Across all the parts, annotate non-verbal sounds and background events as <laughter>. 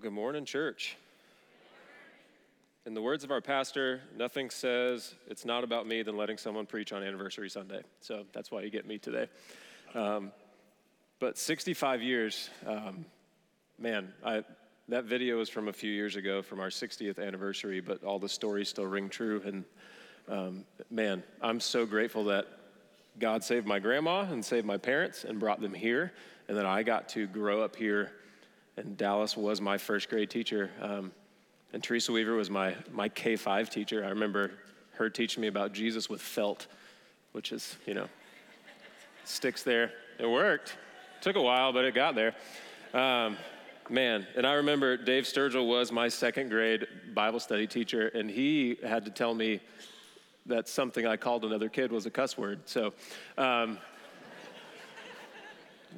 Good morning, church. In the words of our pastor, nothing says it's not about me than letting someone preach on Anniversary Sunday. So that's why you get me today. Um, but 65 years, um, man, I, that video is from a few years ago from our 60th anniversary, but all the stories still ring true. And um, man, I'm so grateful that God saved my grandma and saved my parents and brought them here, and that I got to grow up here and Dallas was my first grade teacher. Um, and Teresa Weaver was my, my K 5 teacher. I remember her teaching me about Jesus with felt, which is, you know, sticks there. It worked. Took a while, but it got there. Um, man, and I remember Dave Sturgill was my second grade Bible study teacher, and he had to tell me that something I called another kid was a cuss word. So, um,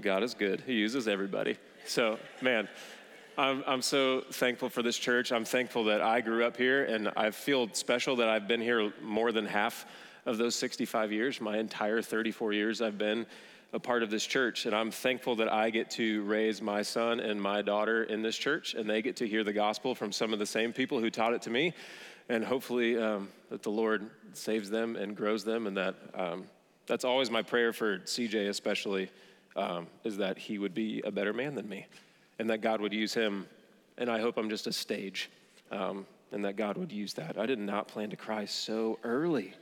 God is good, He uses everybody. So, man, I'm, I'm so thankful for this church. I'm thankful that I grew up here, and I feel special that I've been here more than half of those 65 years. My entire 34 years, I've been a part of this church, and I'm thankful that I get to raise my son and my daughter in this church, and they get to hear the gospel from some of the same people who taught it to me, and hopefully um, that the Lord saves them and grows them, and that um, that's always my prayer for CJ, especially um, is that he would be a better man than me and that God would use him. And I hope I'm just a stage um, and that God would use that. I did not plan to cry so early.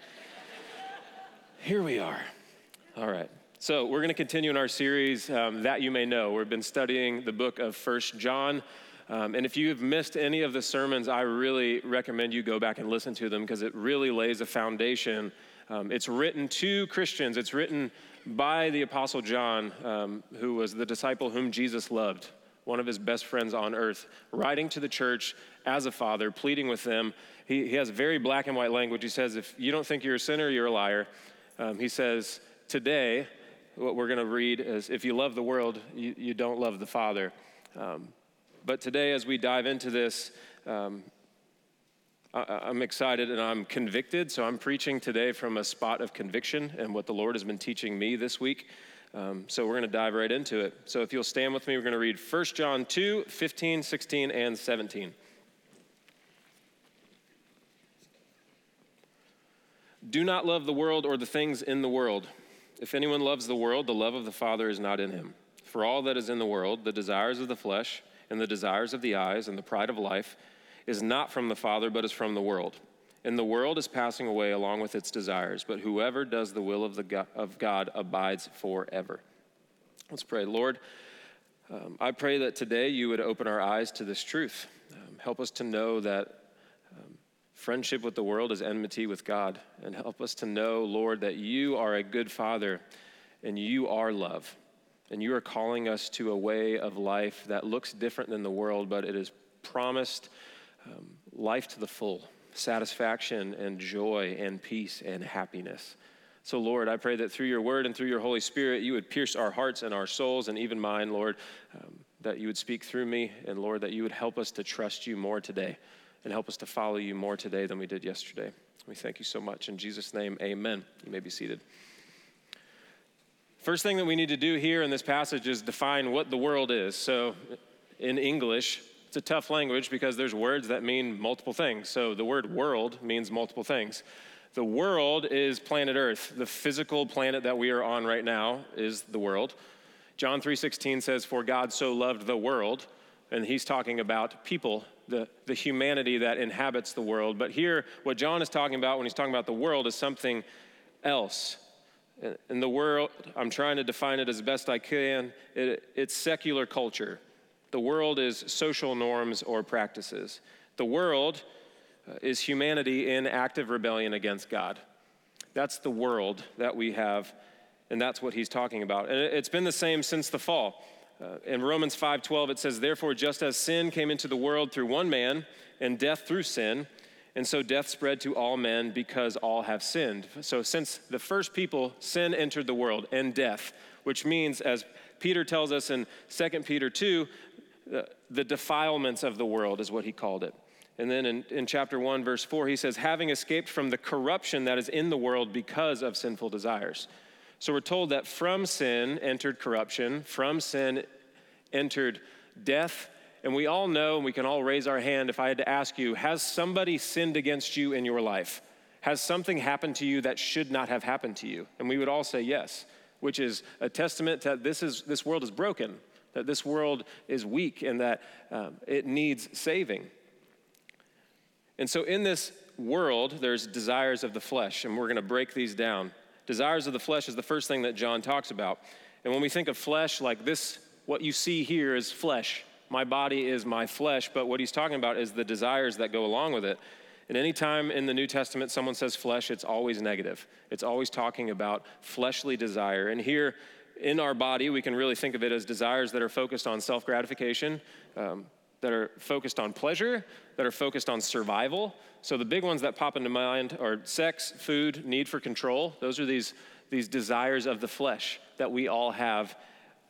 Here we are. All right. So we're going to continue in our series, um, That You May Know. We've been studying the book of First John. Um, and if you've missed any of the sermons, I really recommend you go back and listen to them because it really lays a foundation. Um, it's written to Christians, it's written by the Apostle John, um, who was the disciple whom Jesus loved, one of his best friends on earth, writing to the church as a father, pleading with them. He, he has very black and white language. He says, If you don't think you're a sinner, you're a liar. Um, he says, Today, what we're going to read is if you love the world, you, you don't love the Father. Um, but today, as we dive into this, um, I'm excited and I'm convicted. So I'm preaching today from a spot of conviction and what the Lord has been teaching me this week. Um, so we're going to dive right into it. So if you'll stand with me, we're going to read 1 John 2 15, 16, and 17. Do not love the world or the things in the world. If anyone loves the world, the love of the Father is not in him. For all that is in the world, the desires of the flesh, and the desires of the eyes, and the pride of life, is not from the Father, but is from the world. And the world is passing away along with its desires, but whoever does the will of, the God, of God abides forever. Let's pray. Lord, um, I pray that today you would open our eyes to this truth. Um, help us to know that um, friendship with the world is enmity with God. And help us to know, Lord, that you are a good Father and you are love. And you are calling us to a way of life that looks different than the world, but it is promised um, life to the full, satisfaction and joy and peace and happiness. So, Lord, I pray that through your word and through your Holy Spirit, you would pierce our hearts and our souls, and even mine, Lord, um, that you would speak through me, and Lord, that you would help us to trust you more today and help us to follow you more today than we did yesterday. We thank you so much. In Jesus' name, amen. You may be seated. First thing that we need to do here in this passage is define what the world is. So, in English, it's a tough language because there's words that mean multiple things. So the word world means multiple things. The world is planet Earth. The physical planet that we are on right now is the world. John 3:16 says for God so loved the world and he's talking about people, the, the humanity that inhabits the world. But here what John is talking about when he's talking about the world is something else. In the world, I'm trying to define it as best I can. It, it's secular culture. The world is social norms or practices. The world uh, is humanity in active rebellion against God. That's the world that we have, and that's what he's talking about. And it's been the same since the fall. Uh, in Romans 5:12 it says therefore just as sin came into the world through one man and death through sin and so death spread to all men because all have sinned. So since the first people sin entered the world and death, which means as Peter tells us in 2 Peter 2 the defilements of the world, is what he called it. And then in, in chapter 1, verse 4, he says, having escaped from the corruption that is in the world because of sinful desires. So we're told that from sin entered corruption, from sin entered death, And we all know, and we can all raise our hand if I had to ask you, has somebody sinned against you in your life? Has something happened to you that should not have happened to you? And we would all say yes, which is a testament that this, is, this world is broken, that this world is weak, and that um, it needs saving. And so in this world, there's desires of the flesh, and we're going to break these down. Desires of the flesh is the first thing that John talks about. And when we think of flesh, like this, what you see here is flesh. My body is my flesh, but what he's talking about is the desires that go along with it. And anytime in the New Testament someone says flesh, it's always negative. It's always talking about fleshly desire. And here in our body, we can really think of it as desires that are focused on self gratification, um, that are focused on pleasure, that are focused on survival. So the big ones that pop into mind are sex, food, need for control. Those are these, these desires of the flesh that we all have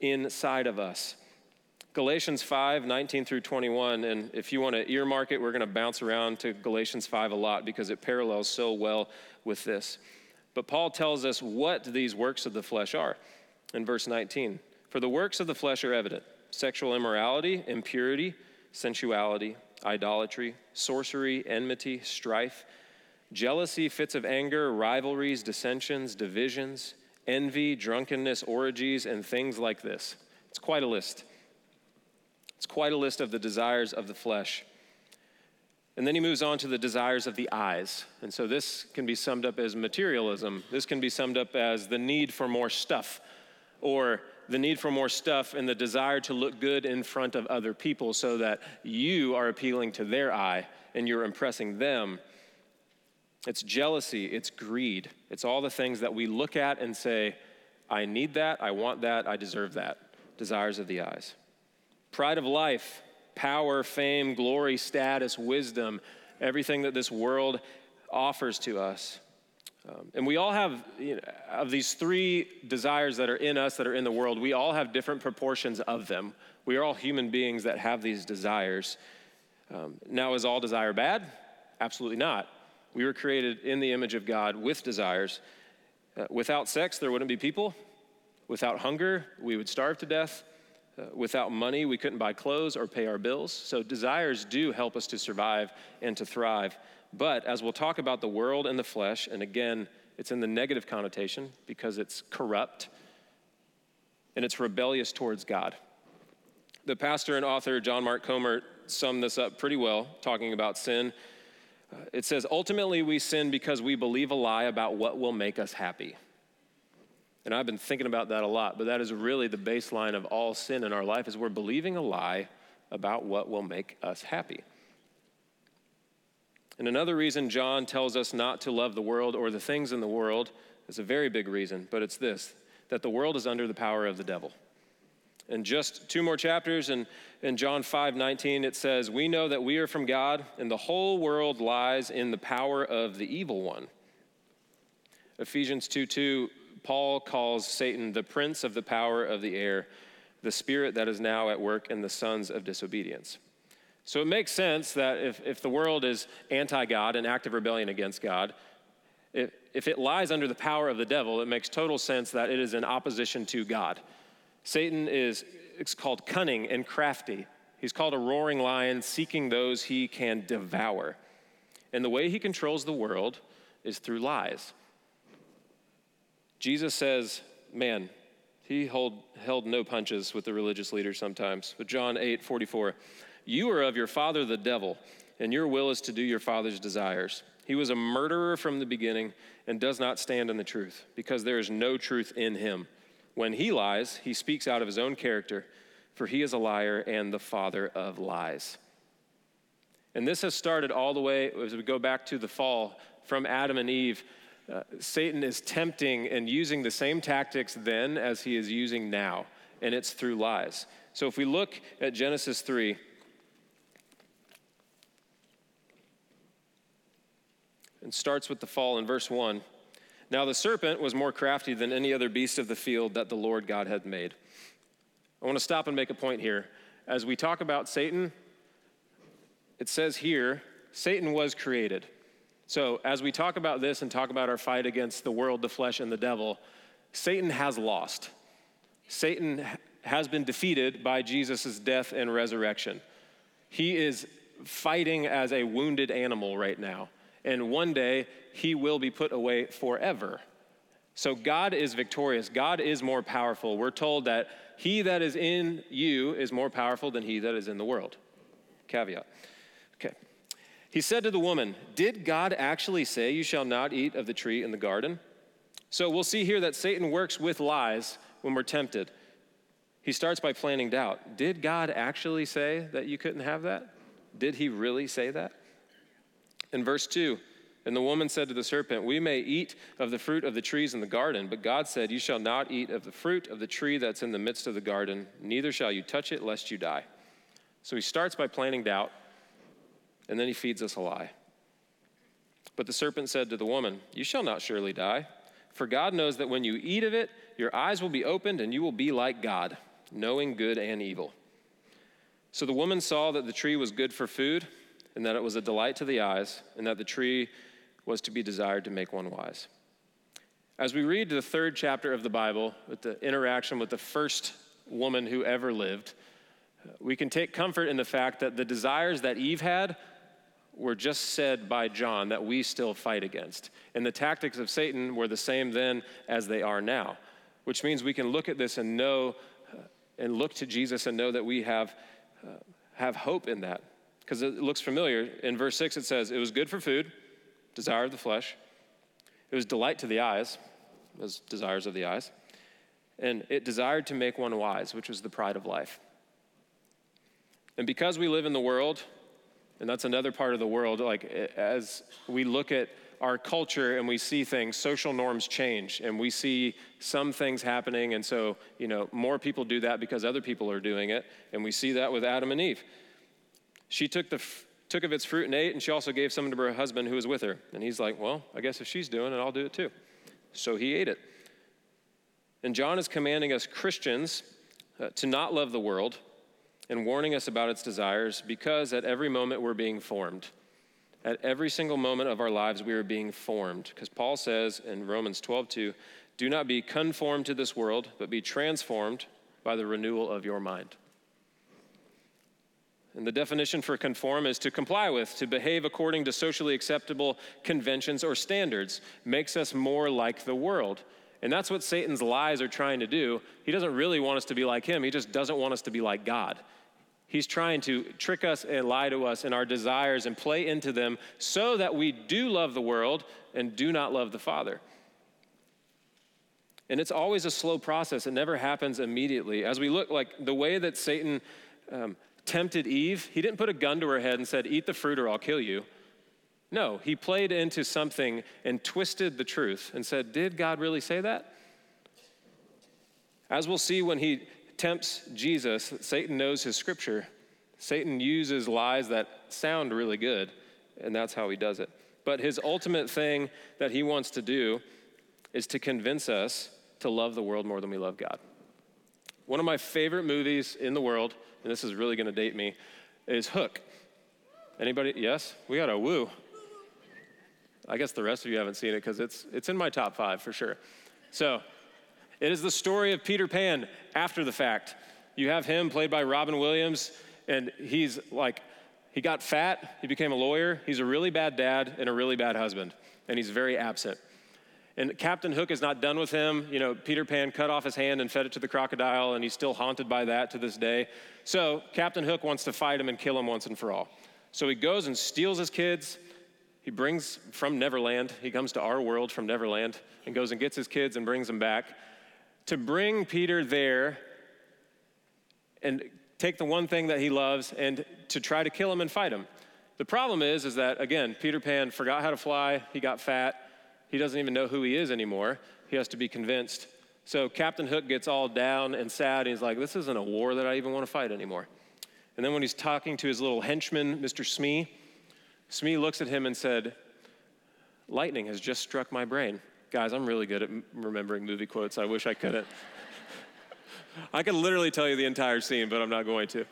inside of us. Galatians 5, 19 through 21. And if you want to earmark it, we're going to bounce around to Galatians 5 a lot because it parallels so well with this. But Paul tells us what these works of the flesh are in verse 19. For the works of the flesh are evident sexual immorality, impurity, sensuality, idolatry, sorcery, enmity, strife, jealousy, fits of anger, rivalries, dissensions, divisions, envy, drunkenness, orgies, and things like this. It's quite a list. It's quite a list of the desires of the flesh. And then he moves on to the desires of the eyes. And so this can be summed up as materialism. This can be summed up as the need for more stuff or the need for more stuff and the desire to look good in front of other people so that you are appealing to their eye and you're impressing them. It's jealousy, it's greed, it's all the things that we look at and say, I need that, I want that, I deserve that. Desires of the eyes pride of life, power, fame, glory, status, wisdom, everything that this world offers to us. Um, and we all have, you know, of these three desires that are in us, that are in the world, we all have different proportions of them. We are all human beings that have these desires. Um, now, is all desire bad? Absolutely not. We were created in the image of God with desires. Uh, without sex, there wouldn't be people. Without hunger, we would starve to death. Uh, without money, we couldn't buy clothes or pay our bills. So, desires do help us to survive and to thrive. But as we'll talk about the world and the flesh, and again, it's in the negative connotation because it's corrupt and it's rebellious towards God. The pastor and author John Mark Comer summed this up pretty well, talking about sin. Uh, it says, Ultimately, we sin because we believe a lie about what will make us happy. And I've been thinking about that a lot, but that is really the baseline of all sin in our life is we're believing a lie about what will make us happy. And another reason John tells us not to love the world or the things in the world is a very big reason, but it's this that the world is under the power of the devil. In just two more chapters, in, in John 5 19, it says, We know that we are from God, and the whole world lies in the power of the evil one. Ephesians 2 2 Paul calls Satan the prince of the power of the air, the spirit that is now at work in the sons of disobedience. So it makes sense that if, if the world is anti God and active rebellion against God, if, if it lies under the power of the devil, it makes total sense that it is in opposition to God. Satan is it's called cunning and crafty. He's called a roaring lion, seeking those he can devour. And the way he controls the world is through lies. Jesus says, man, he hold, held no punches with the religious leaders sometimes. But John 8 44, you are of your father the devil, and your will is to do your father's desires. He was a murderer from the beginning and does not stand in the truth, because there is no truth in him. When he lies, he speaks out of his own character, for he is a liar and the father of lies. And this has started all the way, as we go back to the fall, from Adam and Eve uh, Satan is tempting and using the same tactics then as he is using now, and it's through lies. So if we look at Genesis 3, and starts with the fall in verse 1. Now the serpent was more crafty than any other beast of the field that the Lord God had made. I want to stop and make a point here. As we talk about Satan, it says here Satan was created. So, as we talk about this and talk about our fight against the world, the flesh, and the devil, Satan has lost. Satan has been defeated by Jesus' death and resurrection. He is fighting as a wounded animal right now. And one day, he will be put away forever. So God is victorious. God is more powerful. We're told that he that is in you is more powerful than he that is in the world. Caveat. Okay. He said to the woman, Did God actually say, You shall not eat of the tree in the garden? So we'll see here that Satan works with lies when we're tempted. He starts by planting doubt. Did God actually say that you couldn't have that? Did he really say that? In verse 2, and the woman said to the serpent, We may eat of the fruit of the trees in the garden, but God said, You shall not eat of the fruit of the tree that's in the midst of the garden, neither shall you touch it, lest you die. So he starts by planting doubt, and then he feeds us a lie. But the serpent said to the woman, You shall not surely die, for God knows that when you eat of it, your eyes will be opened, and you will be like God, knowing good and evil. So the woman saw that the tree was good for food, and that it was a delight to the eyes, and that the tree was to be desired to make one wise. As we read the third chapter of the Bible, with the interaction with the first woman who ever lived, we can take comfort in the fact that the desires that Eve had were just said by John that we still fight against. And the tactics of Satan were the same then as they are now, which means we can look at this and know uh, and look to Jesus and know that we have, uh, have hope in that. Because it looks familiar. In verse 6, it says, It was good for food desire of the flesh. It was delight to the eyes, those desires of the eyes. And it desired to make one wise, which was the pride of life. And because we live in the world, and that's another part of the world, like as we look at our culture and we see things, social norms change, and we see some things happening, and so, you know, more people do that because other people are doing it, and we see that with Adam and Eve. She took the took of its fruit and ate, and she also gave some to her husband who was with her. And he's like, Well, I guess if she's doing it, I'll do it too. So he ate it. And John is commanding us Christians uh, to not love the world and warning us about its desires because at every moment we're being formed. At every single moment of our lives, we are being formed. Because Paul says in Romans 12, 2, do not be conformed to this world, but be transformed by the renewal of your mind. And the definition for conform is to comply with, to behave according to socially acceptable conventions or standards, makes us more like the world. And that's what Satan's lies are trying to do. He doesn't really want us to be like him, he just doesn't want us to be like God. He's trying to trick us and lie to us in our desires and play into them so that we do love the world and do not love the Father. And it's always a slow process, it never happens immediately. As we look, like the way that Satan um, tempted Eve, he didn't put a gun to her head and said, Eat the fruit or I'll kill you. No, he played into something and twisted the truth and said, Did God really say that? As we'll see when he tempts Jesus, Satan knows his scripture. Satan uses lies that sound really good, and that's how he does it. But his ultimate thing that he wants to do is to convince us to love the world more than we love God. One of my favorite movies in the world and this is really going to date me, is Hook. Anybody? Yes? We got a woo. I guess the rest of you haven't seen it because it's, it's in my top five for sure. So, it is the story of Peter Pan after the fact. You have him played by Robin Williams, and he's like, he got fat, he became a lawyer, he's a really bad dad and a really bad husband, and he's very absent. And Captain Hook is not done with him. You know, Peter Pan cut off his hand and fed it to the crocodile, and he's still haunted by that to this day. So Captain Hook wants to fight him and kill him once and for all. So he goes and steals his kids. He brings from Neverland, he comes to our world from Neverland and goes and gets his kids and brings them back to bring Peter there and take the one thing that he loves and to try to kill him and fight him. The problem is, is that again, Peter Pan forgot how to fly, he got fat, he doesn't even know who he is anymore. He has to be convinced. So Captain Hook gets all down and sad. And he's like, This isn't a war that I even want to fight anymore. And then when he's talking to his little henchman, Mr. Smee, Smee looks at him and said, Lightning has just struck my brain. Guys, I'm really good at remembering movie quotes. I wish I couldn't. <laughs> I could literally tell you the entire scene, but I'm not going to.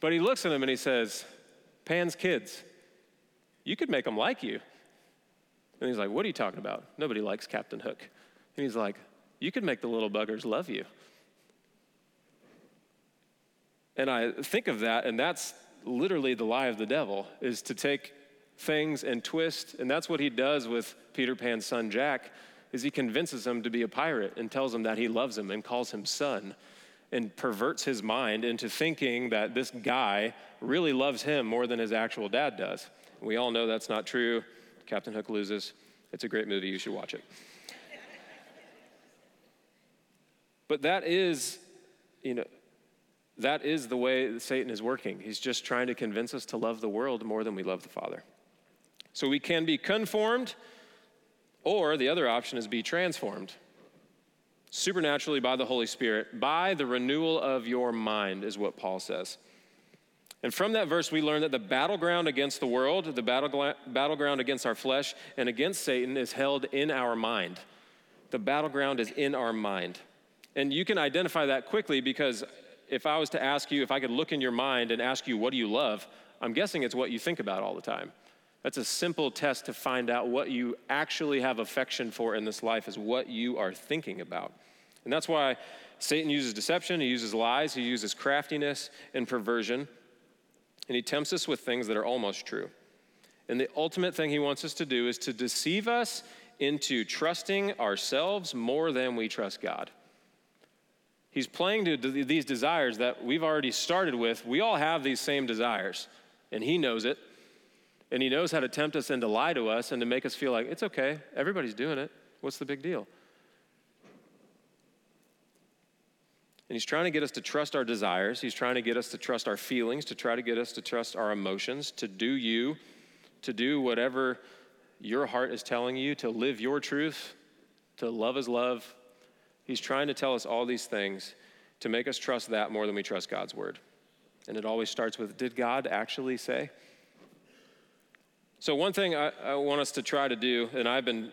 But he looks at him and he says, Pan's kids, you could make them like you. And he's like, What are you talking about? Nobody likes Captain Hook. And he's like, You could make the little buggers love you. And I think of that, and that's literally the lie of the devil is to take things and twist, and that's what he does with Peter Pan's son Jack is he convinces him to be a pirate and tells him that he loves him and calls him son and perverts his mind into thinking that this guy really loves him more than his actual dad does. We all know that's not true. Captain Hook loses. It's a great movie. You should watch it. but that is, you know, that is the way Satan is working. He's just trying to convince us to love the world more than we love the Father. So we can be conformed, or the other option is be transformed supernaturally by the Holy Spirit, by the renewal of your mind, is what Paul says. And from that verse, we learn that the battleground against the world, the battleground against our flesh, and against Satan is held in our mind. The battleground is in our mind. And you can identify that quickly because if I was to ask you, if I could look in your mind and ask you, what do you love? I'm guessing it's what you think about all the time. That's a simple test to find out what you actually have affection for in this life, is what you are thinking about. And that's why Satan uses deception, he uses lies, he uses craftiness and perversion, and he tempts us with things that are almost true. And the ultimate thing he wants us to do is to deceive us into trusting ourselves more than we trust God. He's playing to these desires that we've already started with. We all have these same desires, and he knows it. And he knows how to tempt us and to lie to us and to make us feel like it's okay, everybody's doing it. What's the big deal? And he's trying to get us to trust our desires. He's trying to get us to trust our feelings, to try to get us to trust our emotions, to do you, to do whatever your heart is telling you, to live your truth, to love as love. He's trying to tell us all these things to make us trust that more than we trust God's word. And it always starts with Did God actually say? So, one thing I, I, want us to try to do, and I've been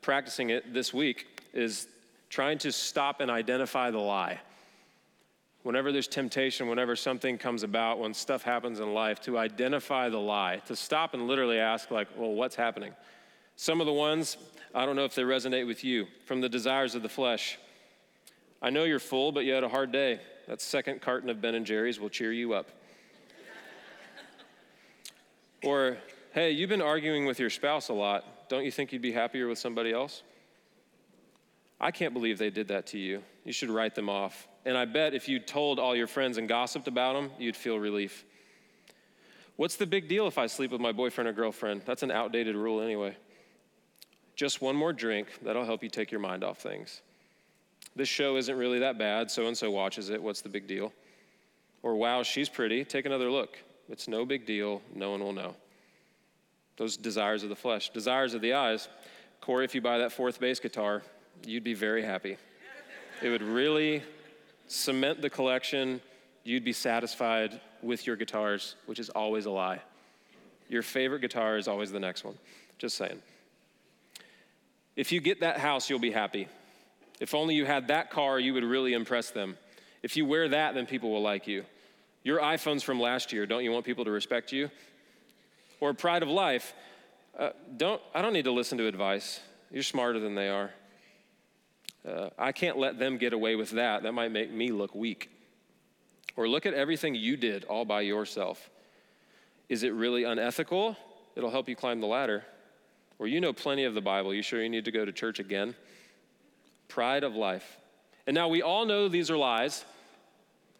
practicing it this week, is trying to stop and identify the lie. Whenever there's temptation, whenever something comes about, when stuff happens in life, to identify the lie, to stop and literally ask, like, well, what's happening? Some of the ones, I don't know if they resonate with you, from the desires of the flesh. I know you're full, but you had a hard day. That second carton of Ben and Jerry's will cheer you up. <laughs> or Hey, you've been arguing with your spouse a lot. Don't you think you'd be happier with somebody else? I can't believe they did that to you. You should write them off. And I bet if you told all your friends and gossiped about them, you'd feel relief. What's the big deal if I sleep with my boyfriend or girlfriend? That's an outdated rule anyway. Just one more drink, that'll help you take your mind off things. This show isn't really that bad, so and so watches it. What's the big deal? Or, wow, she's pretty, take another look. It's no big deal, no one will know those desires of the flesh. Desires of the eyes. Corey, if you buy that fourth bass guitar, you'd be very happy. It would really cement the collection. You'd be satisfied with your guitars, which is always a lie. Your favorite guitar is always the next one. Just saying. If you get that house, you'll be happy. If only you had that car, you would really impress them. If you wear that, then people will like you. Your iPhone's from last year. Don't you want people to respect you? or pride of life, uh, don't, I don't need to listen to advice. You're smarter than they are. Uh, I can't let them get away with that. That might make me look weak. Or look at everything you did all by yourself. Is it really unethical? It'll help you climb the ladder. Or you know plenty of the Bible. You sure you need to go to church again? Pride of life. And now we all know these are lies.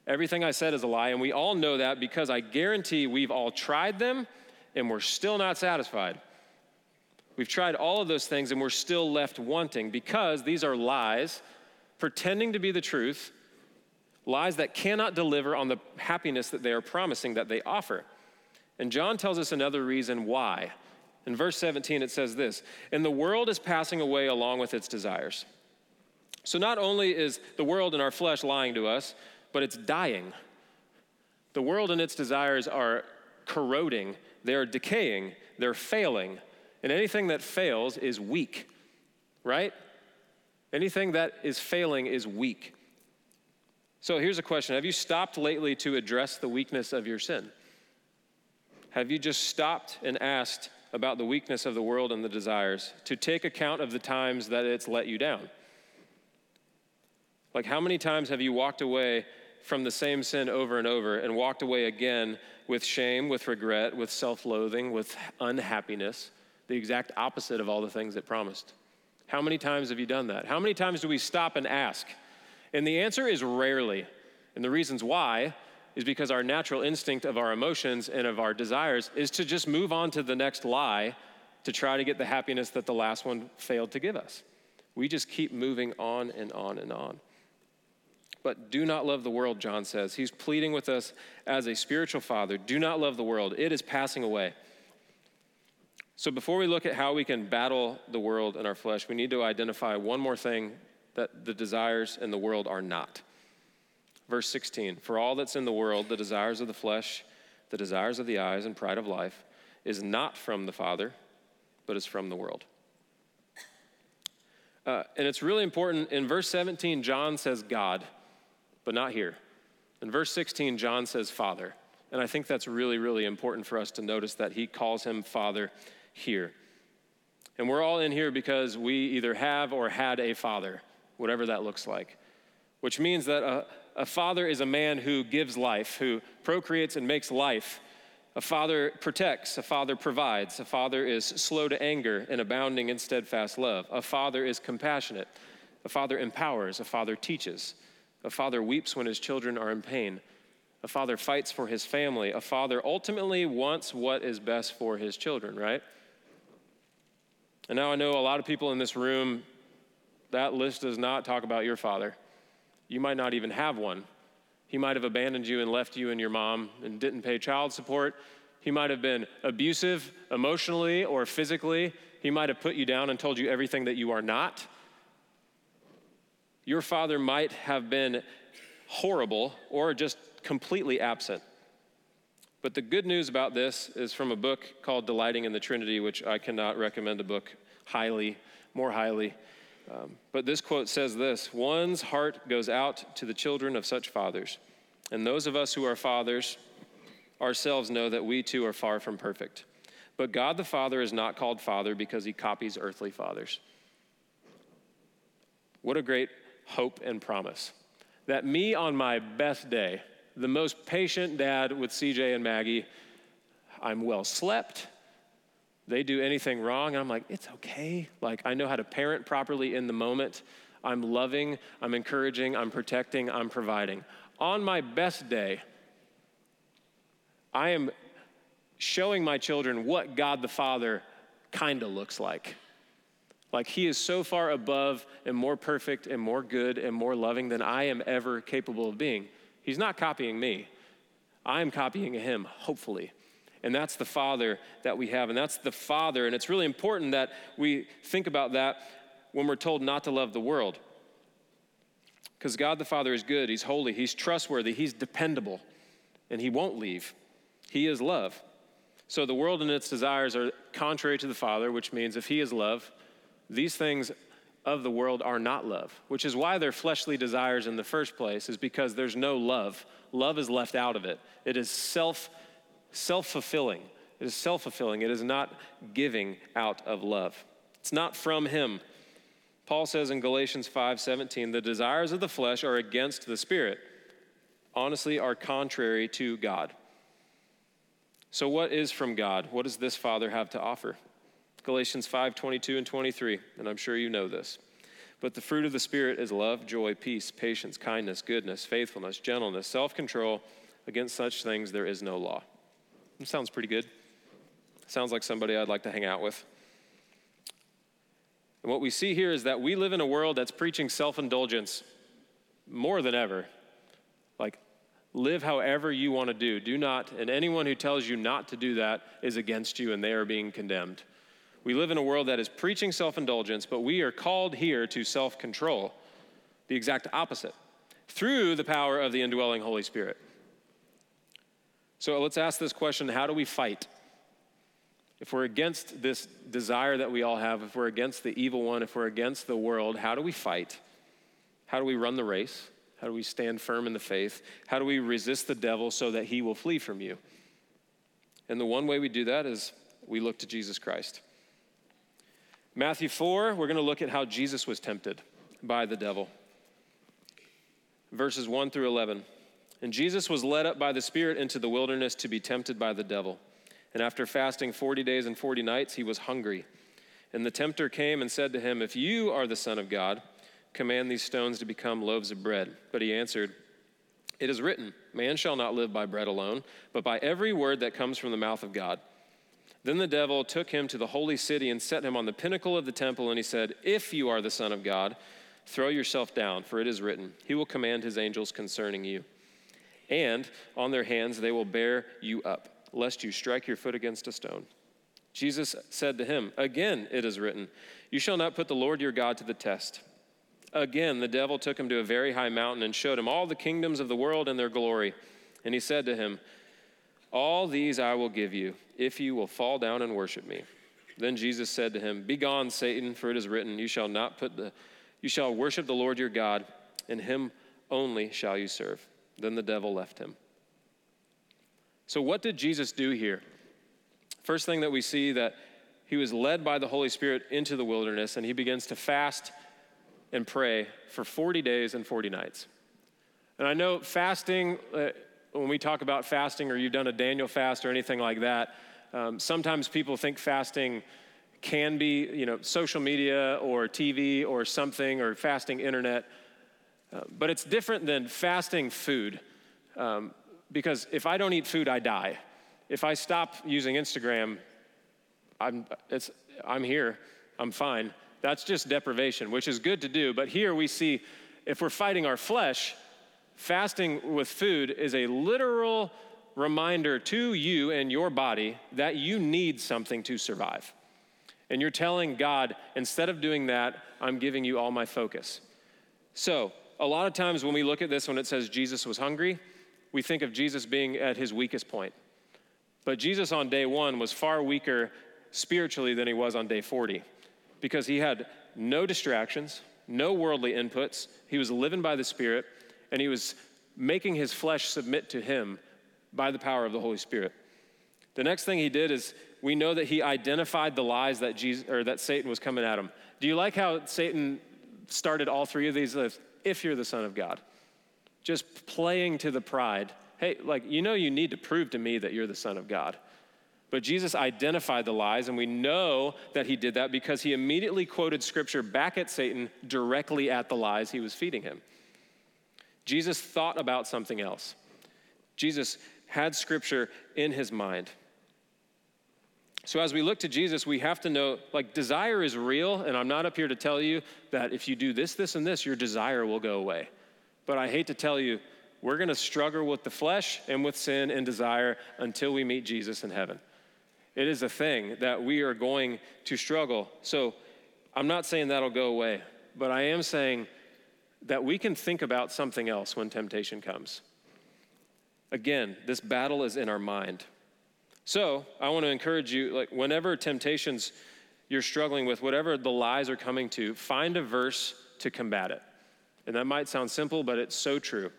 Everything I said is a lie, and we all know that because I guarantee we've all tried them and we're still not satisfied. We've tried all of those things and we're still left wanting because these are lies pretending to be the truth, lies that cannot deliver on the happiness that they are promising that they offer. And John tells us another reason why. In verse 17, it says this And the world is passing away along with its desires. So not only is the world and our flesh lying to us, but it's dying. The world and its desires are corroding they're decaying, they're failing. And anything that fails is weak, right? Anything that is failing is weak. So here's a question Have you stopped lately to address the weakness of your sin? Have you just stopped and asked about the weakness of the world and the desires to take account of the times that it's let you down? Like, how many times have you walked away from the same sin over and over and walked away again with shame, with regret, with self loathing, with unhappiness, the exact opposite of all the things it promised. How many times have you done that? How many times do we stop and ask? And the answer is rarely. And the reasons why is because our natural instinct of our emotions and of our desires is to just move on to the next lie to try to get the happiness that the last one failed to give us. We just keep moving on and on and on. But do not love the world, John says. He's pleading with us as a spiritual father. Do not love the world, it is passing away. So, before we look at how we can battle the world and our flesh, we need to identify one more thing that the desires in the world are not. Verse 16 For all that's in the world, the desires of the flesh, the desires of the eyes, and pride of life, is not from the Father, but is from the world. Uh, and it's really important. In verse 17, John says God but not here. In verse 16, John says Father. And I think that's really, really important for us to notice that he calls him Father here. And we're all in here because we either have or had a father, whatever that looks like. Which means that a, a father is a man who gives life, who procreates and makes life. A father protects, a father provides, a father is slow to anger and abounding in steadfast love. A father is compassionate, a father empowers, a father teaches. A father weeps when his children are in pain. A father fights for his family. A father ultimately wants what is best for his children, right? And now I know a lot of people in this room, that list does not talk about your father. You might not even have one. He might have abandoned you and left you and your mom and didn't pay child support. He might have been abusive emotionally or physically. He might have put you down and told you everything that you are not. Your father might have been horrible or just completely absent. But the good news about this is from a book called Delighting in the Trinity, which I cannot recommend a book highly, more highly. Um, but this quote says this One's heart goes out to the children of such fathers. And those of us who are fathers ourselves know that we too are far from perfect. But God the Father is not called Father because he copies earthly fathers. What a great hope, and promise. That me on my best day, the most patient dad with CJ and Maggie, I'm well slept. They do anything wrong, and I'm like, it's okay. Like, I know how to parent properly in the moment. I'm loving, I'm encouraging, I'm protecting, I'm providing. On my best day, I am showing my children what God the Father kind of looks like. Like he is so far above and more perfect and more good and more loving than I am ever capable of being. He's not copying me. I'm copying him, hopefully. And that's the Father that we have. And that's the Father. And it's really important that we think about that when we're told not to love the world. Because God the Father is good, He's holy, He's trustworthy, He's dependable, and He won't leave. He is love. So the world and its desires are contrary to the Father, which means if He is love, these things of the world are not love, which is why they're fleshly desires in the first place, is because there's no love. Love is left out of it. It is self self fulfilling. It is self fulfilling. It is not giving out of love. It's not from Him. Paul says in Galatians 5 17, the desires of the flesh are against the Spirit, honestly, are contrary to God. So, what is from God? What does this Father have to offer? Galatians 5 22 and 23, and I'm sure you know this. But the fruit of the Spirit is love, joy, peace, patience, kindness, goodness, faithfulness, gentleness, self control. Against such things there is no law. It sounds pretty good. Sounds like somebody I'd like to hang out with. And what we see here is that we live in a world that's preaching self indulgence more than ever. Like, live however you want to do. Do not, and anyone who tells you not to do that is against you and they are being condemned. We live in a world that is preaching self indulgence, but we are called here to self control, the exact opposite, through the power of the indwelling Holy Spirit. So let's ask this question how do we fight? If we're against this desire that we all have, if we're against the evil one, if we're against the world, how do we fight? How do we run the race? How do we stand firm in the faith? How do we resist the devil so that he will flee from you? And the one way we do that is we look to Jesus Christ. Matthew 4, we're going to look at how Jesus was tempted by the devil. Verses 1 through 11. And Jesus was led up by the Spirit into the wilderness to be tempted by the devil. And after fasting 40 days and 40 nights, he was hungry. And the tempter came and said to him, If you are the Son of God, command these stones to become loaves of bread. But he answered, It is written, Man shall not live by bread alone, but by every word that comes from the mouth of God. Then the devil took him to the holy city and set him on the pinnacle of the temple, and he said, If you are the Son of God, throw yourself down, for it is written, He will command His angels concerning you. And on their hands they will bear you up, lest you strike your foot against a stone. Jesus said to him, Again it is written, You shall not put the Lord your God to the test. Again, the devil took him to a very high mountain and showed him all the kingdoms of the world and their glory. And he said to him, All these I will give you, if you will fall down and worship me. Then Jesus said to him, Begone, Satan, for it is written, You shall not put the you shall worship the Lord your God, and him only shall you serve. Then the devil left him. So, what did Jesus do here? First thing that we see that he was led by the Holy Spirit into the wilderness, and he begins to fast and pray for 40 days and 40 nights. And I know fasting, uh, when we talk about fasting, or you've done a Daniel fast or anything like that, um, sometimes people think fasting can be, you know, social media or TV or something or fasting internet. Uh, but it's different than fasting food. Um, because if I don't eat food, I die. If I stop using Instagram, I'm, it's, I'm here, I'm fine. That's just deprivation, which is good to do. But here we see if we're fighting our flesh, fasting with food is a literal reminder to you and your body that you need something to survive. And you're telling God, instead of doing that, I'm giving you all my focus. So, a lot of times when we look at this, when it says Jesus was hungry, we think of Jesus being at his weakest point. But Jesus on day one was far weaker spiritually than he was on day 40 because he had no distractions, no worldly inputs. He was living by the Spirit, and he was making his flesh submit to him by the power of the Holy Spirit. The next thing he did is we know that he identified the lies that Jesus or that Satan was coming at him. Do you like how Satan started all three of these lists? If you're the son of God, just playing to the pride. Hey, like you know, you need to prove to me that you're the son of God. But Jesus identified the lies, and we know that he did that because he immediately quoted scripture back at Satan directly at the lies he was feeding him. Jesus thought about something else. Jesus had scripture in his mind. So, as we look to Jesus, we have to know like, desire is real, and I'm not up here to tell you that if you do this, this, and this, your desire will go away. But I hate to tell you, we're to struggle with the flesh and with sin and desire until we meet Jesus in heaven. It is a thing that we are going to struggle. So, I'm not saying that'll go away, but I am saying that we can think about something else when temptation comes. Again, this battle is in our mind. So I want to encourage you, like whenever temptations you're struggling with, whatever the lies are coming to, find a verse to combat it. And that might sound simple, but it's so true.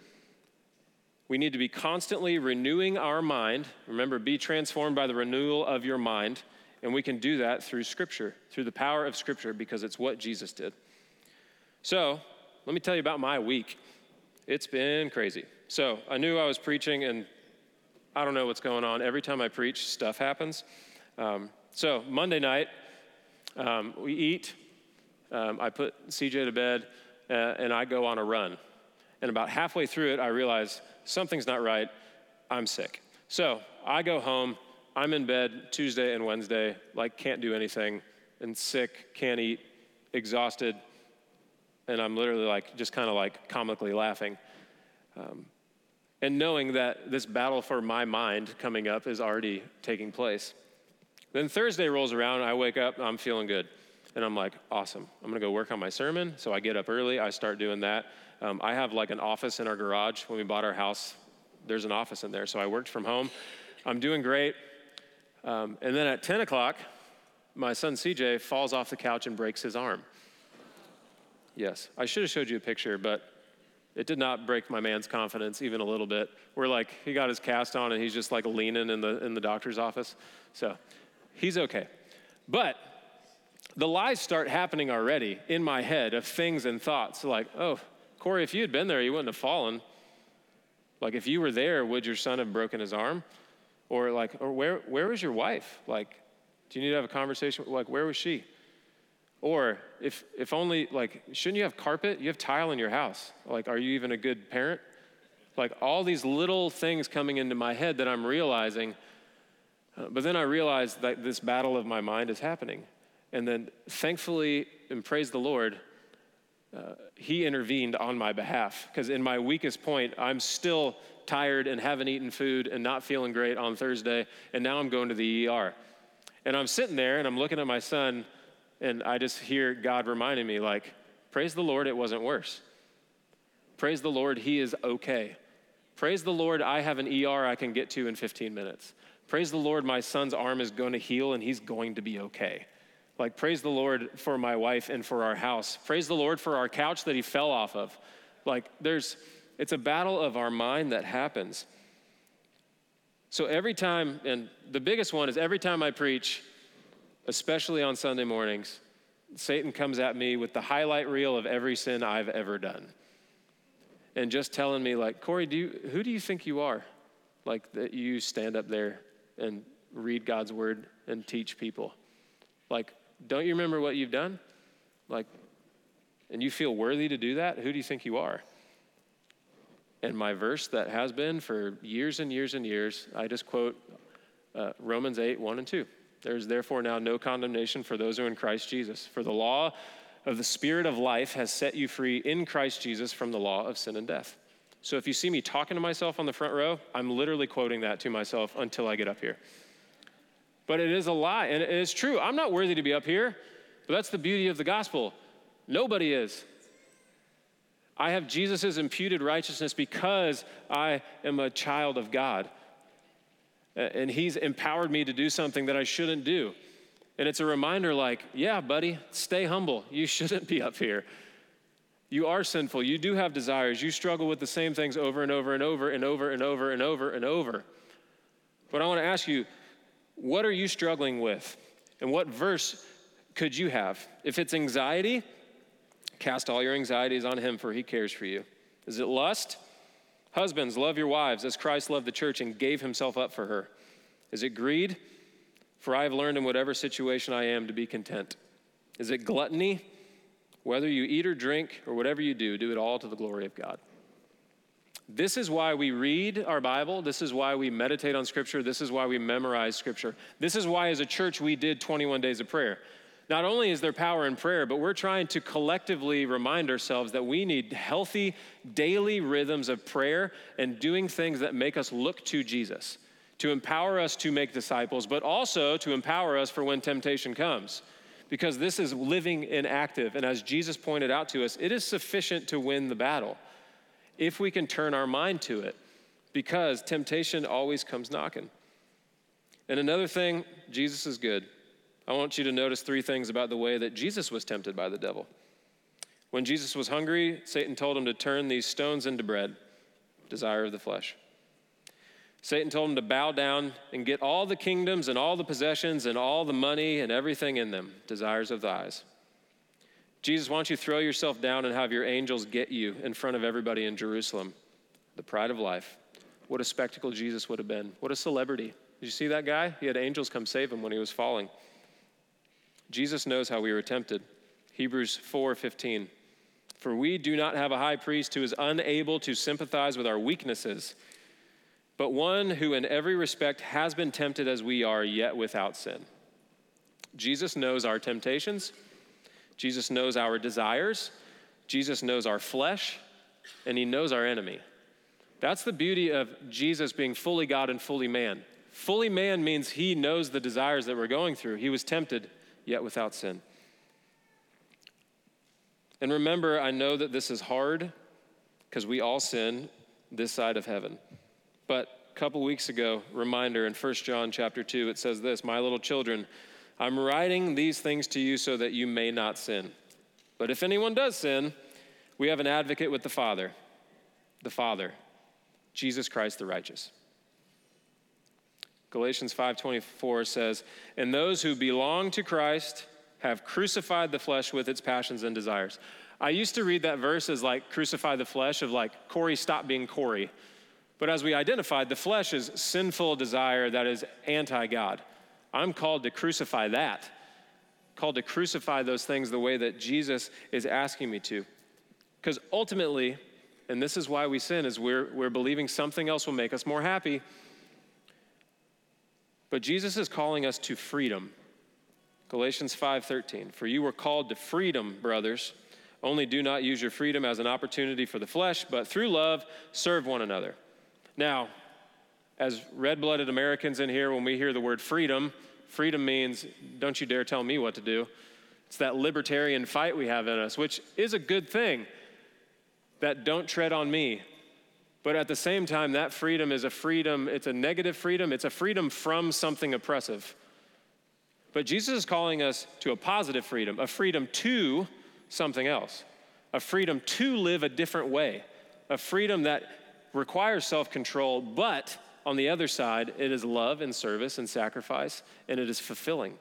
We need to be constantly renewing our mind. Remember, be transformed by the renewal of your mind. And we can do that through Scripture, through the power of Scripture, because it's what Jesus did. So, let me tell you about my week. It's been crazy. So, I knew I was preaching, and I don't know what's going on. Every time I preach, stuff happens. Um, so, Monday night, um, we eat. Um, I put CJ to bed, uh, and I go on a run. And about halfway through it, I realize something's not right. I'm sick. So, I go home. I'm in bed Tuesday and Wednesday, like, can't do anything, and sick, can't eat, exhausted. And I'm literally like, just kind of like comically laughing. Um, and knowing that this battle for my mind coming up is already taking place. Then Thursday rolls around, I wake up, I'm feeling good. And I'm like, awesome. I'm gonna go work on my sermon. So I get up early, I start doing that. Um, I have like an office in our garage. When we bought our house, there's an office in there. So I worked from home. I'm doing great. Um, and then at 10 o'clock, my son CJ falls off the couch and breaks his arm. Yes, I should have showed you a picture, but it did not break my man's confidence even a little bit. We're like, he got his cast on and he's just like leaning in the, in the doctor's office. So he's okay. But the lies start happening already in my head of things and thoughts like, oh, Corey, if you had been there, you wouldn't have fallen. Like, if you were there, would your son have broken his arm? Or, like, or where, where was your wife? Like, do you need to have a conversation? Like, where was she? Or if, if only, like, shouldn't you have carpet? You have tile in your house. Like, are you even a good parent? Like, all these little things coming into my head that I'm realizing. Uh, but then I realize that this battle of my mind is happening. And then, thankfully, and praise the Lord, uh, He intervened on my behalf. Because in my weakest point, I'm still tired and haven't eaten food and not feeling great on Thursday. And now I'm going to the ER. And I'm sitting there and I'm looking at my son and I just hear God reminding me, like, praise the Lord, it wasn't worse. Praise the Lord, he is okay. Praise the Lord, I have an ER I can get to in 15 minutes. Praise the Lord, my son's arm is going to heal and he's going to be okay. Like, praise the Lord for my wife and for our house. Praise the Lord for our couch that he fell off of. Like, there's, it's a battle of our mind that happens. So every time, and the biggest one is every time I preach, especially on Sunday mornings, Satan comes at me with the highlight reel of every sin I've ever done. And just telling me, like, Corey, do you, who do you think you are? Like, that you stand up there and read God's word and teach people. Like, don't you remember what you've done? Like, and you feel worthy to do that? Who do you think you are? And my verse that has been for years and years and years, I just quote uh, Romans 8, 1 and 2. There is therefore now no condemnation for those who are in Christ Jesus. For the law of the Spirit of life has set you free in Christ Jesus from the law of sin and death. So if you see me talking to myself on the front row, I'm literally quoting that to myself until I get up here. But it is a lie, and it is true. I'm not worthy to be up here, but that's the beauty of the gospel. Nobody is. I have Jesus' imputed righteousness because I am a child of God and he's empowered me to do something that I shouldn't do. And it's a reminder like, yeah, buddy, stay humble. You <laughs> shouldn't be up here. You are sinful. You do have desires. You struggle with the same things over and over and over and over and over and over and over. But I want to ask you, what are you struggling with? And what verse could you have? If it's anxiety, cast all your anxieties on him, for he cares for you. Is it lust? Husbands, love your wives as Christ loved the church and gave himself up for her. Is it greed? For I have learned in whatever situation I am to be content. Is it gluttony? Whether you eat or drink or whatever you do, do it all to the glory of God. This is why we read our Bible. This is why we meditate on Scripture. This is why we memorize Scripture. This is why, as a church, we did 21 days of prayer. Not only is there power in prayer, but we're trying to collectively remind ourselves that we need healthy daily rhythms of prayer and doing things that make us look to Jesus, to empower us to make disciples, but also to empower us for when temptation comes. Because this is living and active. And as Jesus pointed out to us, it is sufficient to win the battle if we can turn our mind to it, because temptation always comes knocking. And another thing, Jesus is good. I want you to notice three things about the way that Jesus was tempted by the devil. When Jesus was hungry, Satan told him to turn these stones into bread, desire of the flesh. Satan told him to bow down and get all the kingdoms and all the possessions and all the money and everything in them, desires of the eyes. Jesus, don't you throw yourself down and have your angels get you in front of everybody in Jerusalem? The pride of life. What a spectacle Jesus would have been. What a celebrity. Did you see that guy? He had angels come save him when he was falling. Jesus knows how we were tempted. Hebrews 4:15. For we do not have a high priest who is unable to sympathize with our weaknesses, but one who in every respect has been tempted as we are, yet without sin. Jesus knows our temptations. Jesus knows our desires. Jesus knows our flesh, and he knows our enemy. That's the beauty of Jesus being fully God and fully man. Fully man means he knows the desires that we're going through. He was tempted yet without sin. And remember, I know that this is hard because we all sin this side of heaven. But a couple weeks ago, reminder in 1 John chapter 2, it says this My little children, I'm writing these things to you so that you may not sin. But if anyone does sin, we have an advocate with the Father, the Father, Jesus Christ the righteous. Galatians 5:24 says, "And those who belong to Christ have crucified the flesh with its passions and desires." I used to read that verse as like crucify the flesh of like Corey stop being Corey. But as we identified, the flesh is sinful desire that is anti God. I'm called to crucify that, called to crucify those things the way that Jesus is asking me to. Because ultimately, and this is why we sin, is we're, we're believing something else will make us more happy. But Jesus is calling us to freedom. Galatians 5:13 For you were called to freedom, brothers. Only do not use your freedom as an opportunity for the flesh, but through love serve one another. Now, as red-blooded Americans in here when we hear the word freedom, freedom means don't you dare tell me what to do. It's that libertarian fight we have in us, which is a good thing. That don't tread on me. But at the same time, that freedom is a freedom, it's a negative freedom, it's a freedom from something oppressive. But Jesus is calling us to a positive freedom, a freedom to something else, a freedom to live a different way, a freedom that requires self control, but on the other side, it is love and service and sacrifice, and it is fulfilling.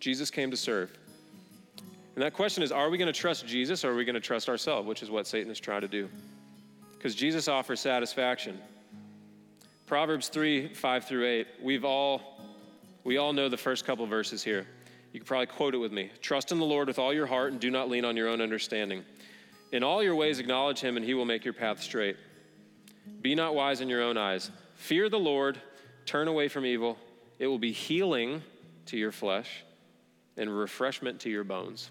Jesus came to serve. And that question is are we going to trust Jesus or are we going to trust ourselves, which is what Satan is trying to do? Because Jesus offers satisfaction. Proverbs 3 5 through 8, we've all, we all know the first couple verses here. You could probably quote it with me. Trust in the Lord with all your heart and do not lean on your own understanding. In all your ways, acknowledge him, and he will make your path straight. Be not wise in your own eyes. Fear the Lord, turn away from evil. It will be healing to your flesh and refreshment to your bones.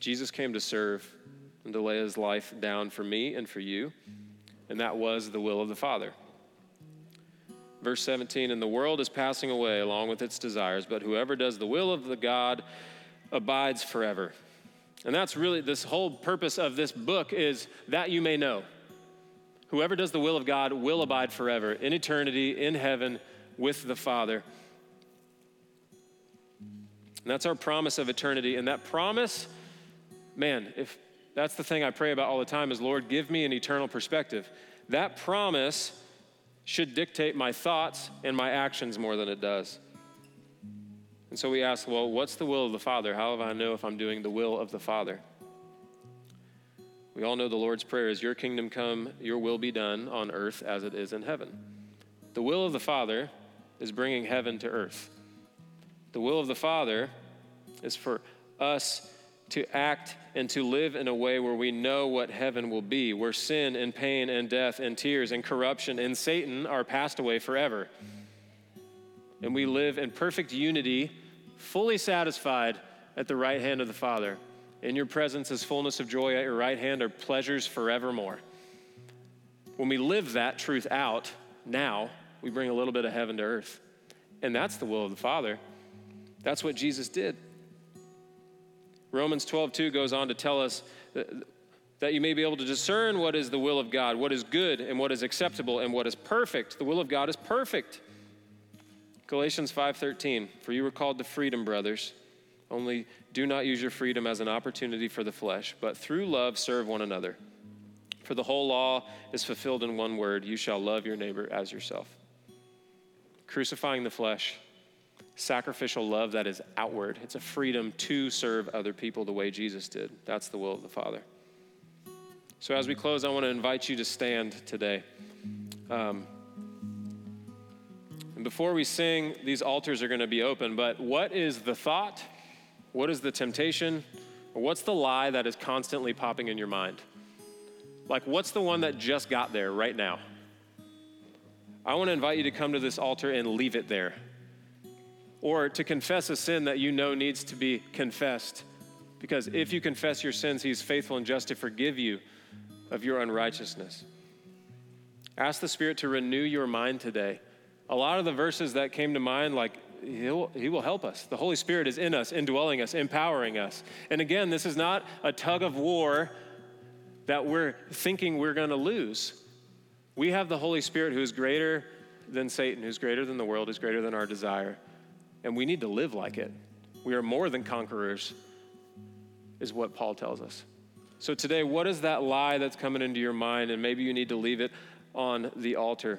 Jesus came to serve and to lay his life down for me and for you, and that was the will of the Father. Verse 17, and the world is passing away along with its desires, but whoever does the will of the God abides forever. And that's really this whole purpose of this book is that you may know. Whoever does the will of God will abide forever in eternity, in heaven, with the Father. And that's our promise of eternity. And that promise, man, if that's the thing I pray about all the time is Lord, give me an eternal perspective. That promise should dictate my thoughts and my actions more than it does. And so we ask, well, what's the will of the Father? How do I know if I'm doing the will of the Father? We all know the Lord's Prayer is, Your kingdom come, your will be done on earth as it is in heaven. The will of the Father is bringing heaven to earth. The will of the Father is for us to act and to live in a way where we know what heaven will be, where sin and pain and death and tears and corruption and Satan are passed away forever. And we live in perfect unity, fully satisfied at the right hand of the Father. In your presence is fullness of joy, at your right hand are pleasures forevermore. When we live that truth out now, we bring a little bit of heaven to earth. And that's the will of the Father. That's what Jesus did. Romans 12, 2 goes on to tell us that you may be able to discern what is the will of God, what is good and what is acceptable and what is perfect. The will of God is perfect. Galatians 5:13 For you were called to freedom, brothers. Only do not use your freedom as an opportunity for the flesh, but through love serve one another. For the whole law is fulfilled in one word, you shall love your neighbor as yourself. Crucifying the flesh sacrificial love that is outward. It's a freedom to serve other people the way Jesus did. That's the will of the Father. So, as we close, I want to invite you to stand today. Um, and before we sing, these altars are going to be open. But what is the thought? What is the temptation? What's the lie that is constantly popping in your mind? Like, what's the one that just got there right now? I want to invite you to come to this altar and leave it there or to confess a sin that you know needs to be confessed. Because if you confess your sins, He's faithful and just to forgive you of your unrighteousness. Ask the Spirit to renew your mind today. A lot of the verses that came to mind, like, He'll, he will help us. The Holy Spirit is in us, indwelling us, empowering us. And again, this is not a tug of war that we're thinking we're going to lose. We have the Holy Spirit who is greater than Satan, who's greater than the world, who's greater than our desire and we need to live like it. We are more than conquerors, is what Paul tells us. So today, what is that lie that's coming into your mind? And maybe you need to leave it on the altar.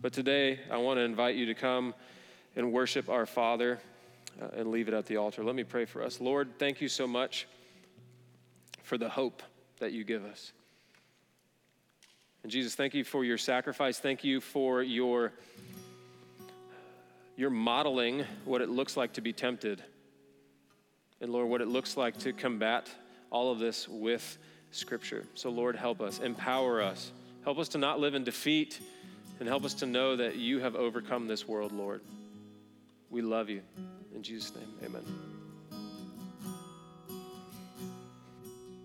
But today, I want to invite you to come and worship our Father uh, and leave it at the altar. Let me pray for us. Lord, thank you so much for the hope that you give us. And Jesus, thank you for your sacrifice. Thank you for your, your modeling what it looks like to be tempted. And Lord, what it looks like to combat all of this with Scripture. So, Lord, help us, empower us, help us to not live in defeat, and help us to know that you have overcome this world, Lord. We love you. In Jesus' name, amen.